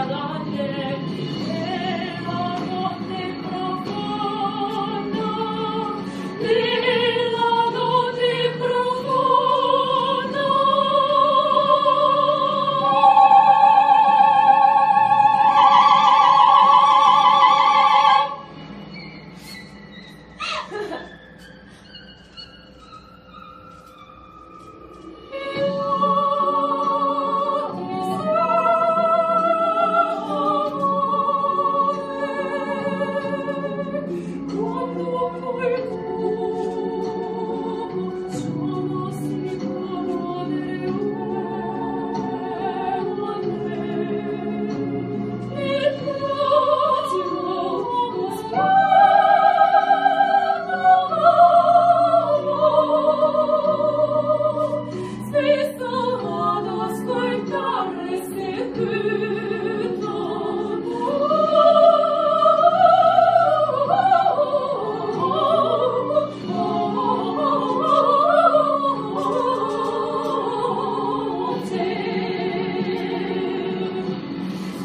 Adonai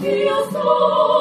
Io sono